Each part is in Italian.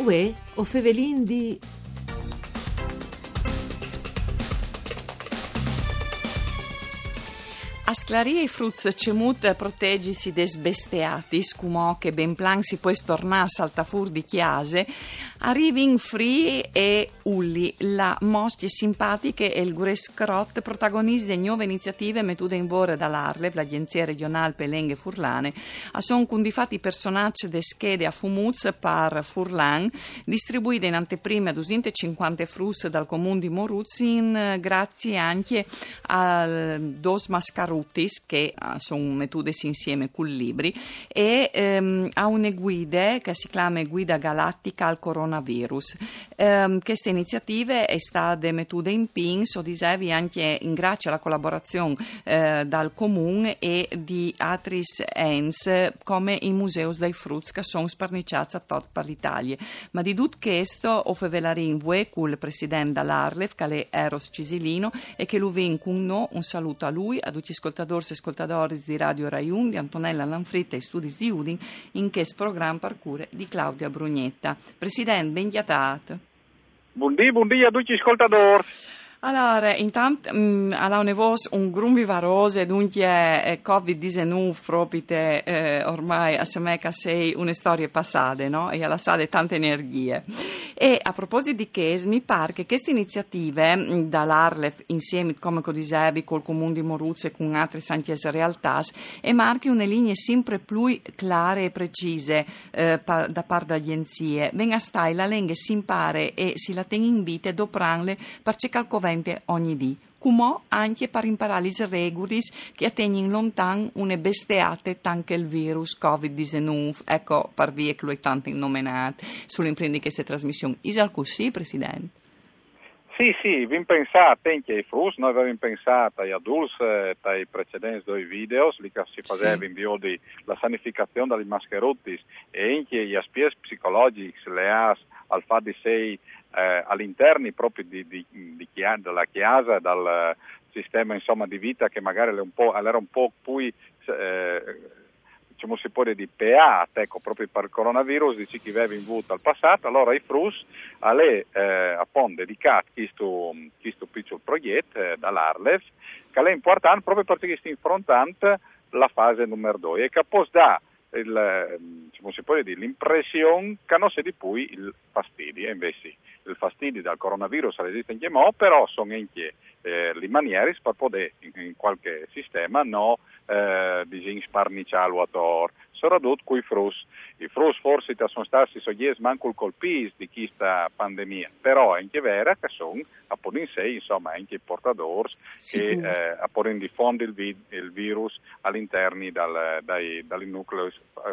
Uè, o fevelin di... I fruz cemut protegisi des besteatis, cumò che ben plan si può stornare a saltafur di chiase, arrivi in free e ulli, la mostie simpatiche e il gurescrot protagonisti di nuove iniziative metute in vore dall'Arlev, l'agenzia regionale Pelenghe Furlane, a son cundifati personaggi de schede a fumuz par Furlan, distribuite in anteprime a 250 frus dal comune di Moruzin, grazie anche a dos mascaruti Rutis, che uh, sono mettude insieme con libri, e um, ha una guida che si chiama Guida Galattica al Coronavirus. Um, queste iniziative è stata mettuta in PIN, so dicevi anche in grazie alla collaborazione uh, dal Comune e di altri ents come i musei dei frutti che sono sparniciati a tot per l'Italia. Ma di tutto questo ho in voi con il presidente dell'Arlef, che è Eros Cisilino, e che lo vin con noi un saluto a lui, a tutti ascoltatori e ascoltatori di Radio Rai 1, di Antonella Lanfritta e Studi di Udin, in questo programma parcure di Claudia Brugnetta. Presidente, ben chiatato. Buondì, buondì a tutti gli ascoltatori. Allora, intanto mm, allora vos un grumbi varose dunque eh, Covid-19 proprio te, eh, ormai a Semeca sei una storia passata, no? E alla sade tante energie. E a proposito di Ches, mi pare che queste iniziative mm, dall'Arlef insieme, come dicevi, col Comune di Moruzzo e con altre santiese realtà, e marchi una linee sempre più chiare e precise eh, pa, da parte delle agenzie. Venga stai la lingua si impara e si la tiene in vita dopo per cercare corrente ogni dì. Come anche per imparare le regole che attengono lontano une besteate tanto il virus Covid-19, ecco per via che lui tanto nominato sull'imprendi queste trasmissioni. Isal così, Presidente? Sì, sì, vi pensate anche ai frus, noi avevamo pensato agli adulti, eh, ai precedenti due video, lì che si faceva sì. in di la sanificazione delle mascherutti e anche agli aspetti psicologici, le as, al fatto di sei eh, all'interno proprio di, di, di, della Chiesa, dal sistema insomma, di vita che magari era un po', era un po' più, eh, diciamo si può dire, di PA, ecco, proprio per il coronavirus, di chi aveva in vuto al passato, allora i FRUS alle eh, appunto dedicato questo, questo piccolo progetto eh, dall'Arlef, che è importante proprio perché sta affrontando la fase numero 2 e che può dare il, diciamo, si l'impressione che non sia di più il fastidio, invece il fastidio dal coronavirus resiste in mo, però sono anche eh, le maniere per poter in, qualche sistema no eh, sparniciare l'uator, soprattutto con i frus. I frus forse sono stati soggetti manco colpiti di questa pandemia, però è anche vero che sono a in sé, insomma, anche i portatori che eh, a diffondere il, vi- il, virus all'interno dal, dai, dai nuclei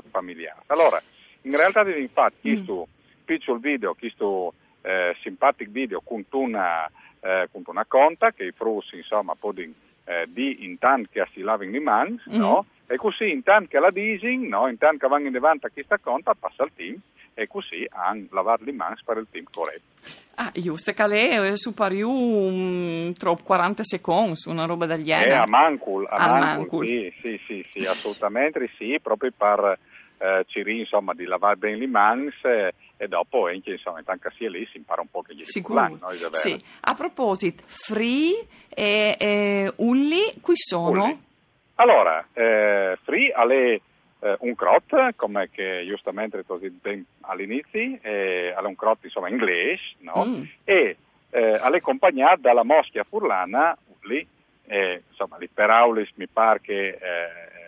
familiari. Allora, in realtà, infatti, mm. questo piccolo video, questo eh, simpatico video con una, eh, con una conta che i frussi insomma possono eh, di intanto che si lavano le mani, mm-hmm. no? E così intanto che la dising, no? Intanto che vanno in avanti a questa conta passa il team e così hanno lavato le mani per il team corretto. Ah, giusto, che lei è superiore um, troppo 40 secondi, una roba del genere. Eh, a mancul, a, a mancul, Sì, sì, sì, sì, assolutamente sì, proprio per eh, Ciri, insomma, di lavare bene le mani eh, e dopo anche insomma tanto sia lì si impara un po' che gli Sicuro. no, sì. A proposito, Free e, e Ulli, qui sono? Ulli. Allora, eh, Free alle eh, un crot, come che giustamente così ben all'inizio, eh, è un crot insomma inglese, no? Mm. E eh, alle accompagnato dalla moschia furlana Ulli, eh, insomma, lì per Aulis mi pare che eh,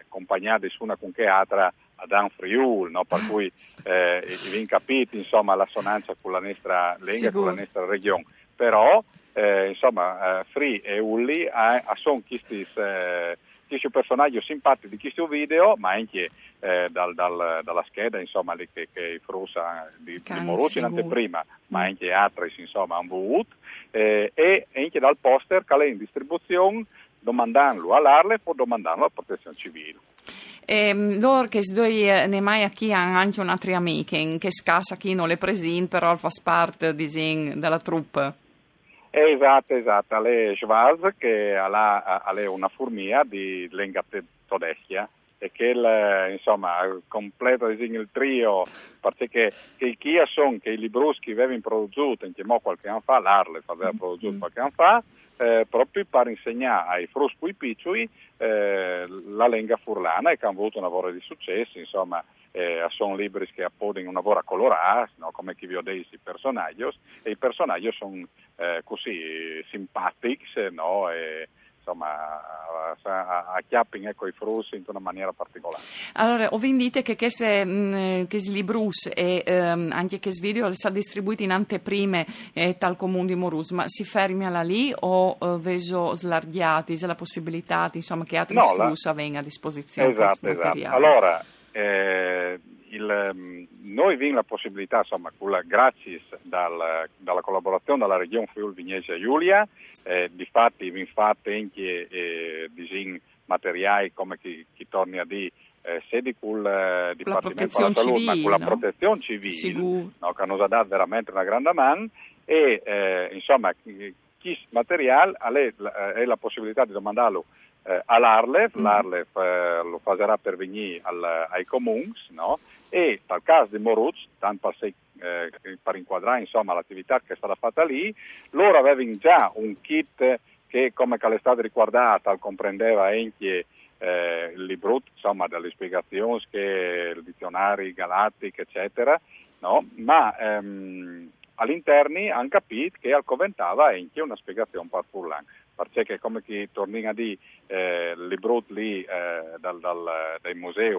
accompagnati su una con che altra ad Dan Friul, no? per cui eh, vi capite insomma, l'assonanza con la nostra lingua, con la nostra regione. Però eh, insomma, eh, Free e Ulli eh, sono questi, eh, questi personaggi simpatici di questo video, ma anche eh, dal, dal, dalla scheda insomma, che, che i Frusa di, di Morucci in anteprima, ma anche altri insomma, hanno eh, e anche dal poster che è in distribuzione domandando all'Arle o domandando alla protezione civile. E ehm, loro che due eh, ne mai a chi hanno anche un'altra amica, che scassa chi non le presenta, però fa parte della troupe. Esatto, esatto, lei è Schwarz che ha una furmia di lingua tedesca e che il, insomma completa il trio perché che chi sono che i libruschi avevano prodotto in qualche anno fa l'Arle aveva prodotto mm. qualche anno fa eh, proprio per insegnare ai frusqui picciui eh, la lingua furlana e che hanno avuto un lavoro di successo insomma eh, sono libri che appodono una ora colorata, no? come chi vi ho detto i personaggi, e i personaggi sono eh, così simpatici, no? e, insomma acchiapping ecco, i frus in una maniera particolare. Allora, ho dite che questi mm, librus e ehm, anche questi video sono distribuiti in anteprime eh, tal comune di Morus, ma si fermia lì o eh, veso slarghiati, se la possibilità insomma, che altri no, frus la... avvenga a disposizione? Esatto, esatto. Allora, eh, il, mm, noi abbiamo la possibilità, insomma, grazie dal, dalla collaborazione della Regione Friuli Vignese Giulia, eh, di fatti abbiamo fatto anche eh, disegni materiali come chi, chi torni a dire eh, sia di quel eh, Dipartimento della Salute, ma con la no? protezione civile, no, che hanno dato veramente una grande mano e eh, insomma chi, chi materiale ha la possibilità di domandarlo eh, all'Arlef, mm. l'Arlef eh, lo farà per venire al, ai comuni, no? E nel caso di Moruz, tanto per, eh, per inquadrare insomma, l'attività che è stata fatta lì, loro avevano già un kit che come è stato ricordato comprendeva anche eh, il libro insomma, delle spiegazioni, che, il dizionario galattico eccetera, no? ma ehm, all'interno hanno capito che al Coventava anche una spiegazione per Furlan perché come chi torna a dire eh, libro lì eh, dal, dal, dai musei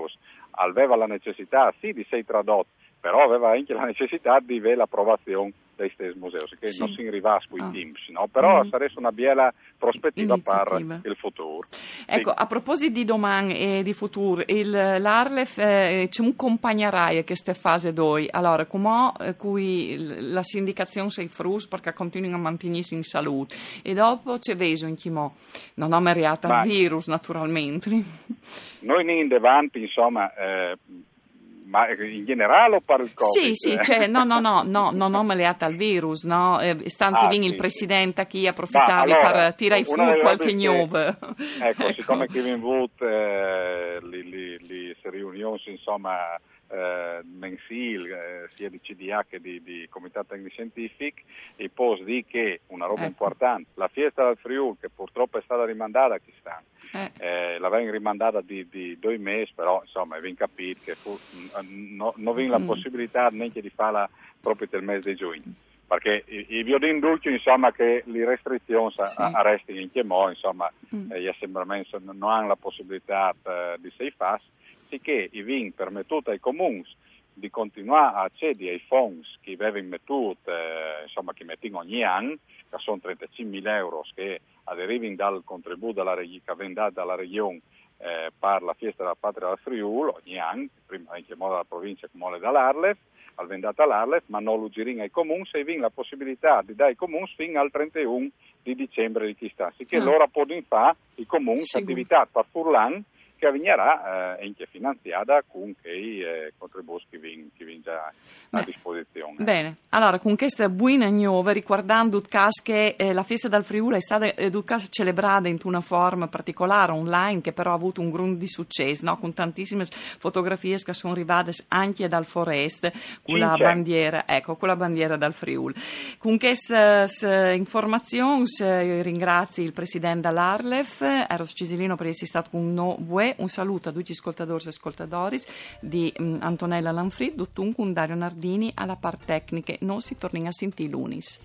aveva la necessità sì di essere tradotto però aveva anche la necessità di avere l'approvazione dei stessi musei, che sì. non si arriva con i oh. teams, no? però mm. sarebbe una bella prospettiva per il futuro. Ecco, sì. a proposito di domani e di futuro, il, l'Arlef eh, ci accompagnerai a questa fase 2, allora come eh, cui la sindicazione sei frus perché continuano a mantenersi in salute e dopo c'è veso in chimo, non ho meriata il virus naturalmente. Noi in davanti insomma eh, ma in generale o Covid? Sì, sì, cioè, no, no, no, no, non ho maleata al virus, no? Eh, stanti ah, sì, il presidente chi approfittavi allora, per tirare fuori qualche gnove. Ecco, ecco, siccome Kevin Wood eh, li, li, li riunioni, insomma, eh, mensile eh, sia di CDA che di, di Comitato Tecnico Scientifico e poi di che una roba ecco. importante, la fiesta del Friuli che purtroppo è stata rimandata a chi sta, eh. eh, l'avevano rimandata di, di, due mesi, però insomma avevamo capito che fu, no, non avevamo mm. la possibilità neanche di farla proprio nel mese di giugno perché i, violini dulci insomma che le restrizioni sì. arrestano in modo insomma mm. eh, gli assembramenti non hanno la possibilità eh, di sei fast sicché i vin permettuto ai comuni di continuare a accedere ai fondi che avevano mettuto, eh, insomma, che mettono ogni anno, che sono 35.000 euro che arrivano dal contributo dalla, che viene dato dalla regione eh, per la festa della patria del Friuli, ogni anno, prima in che modo dalla provincia come dall'Arlef, al vendata all'Arlef, ma non lo girino ai comuni, se viene la possibilità di dare ai comuni fino al 31 di dicembre di chi sta. Sicché ah. loro possono fare i comuni attività per Furlan, che avvegnerà eh, anche finanziata con i eh, contributi che vengono già a disposizione. Bene, allora con questa buona nuova, ricordando che eh, la festa del Friuli è stata eh, celebrata in una forma particolare online che però ha avuto un grande successo, no? con tantissime fotografie che sono arrivate anche dal Forest con la bandiera, ecco, con la bandiera del Friuli. Con questa informazione eh, ringrazio il presidente dell'Arlef, Eros Cisilino per essere stato con noi un saluto a tutti gli ascoltatori e ascoltatori di um, Antonella Lanfrid, un Dario Nardini alla parte tecnica. Non si torna a sentire lunis.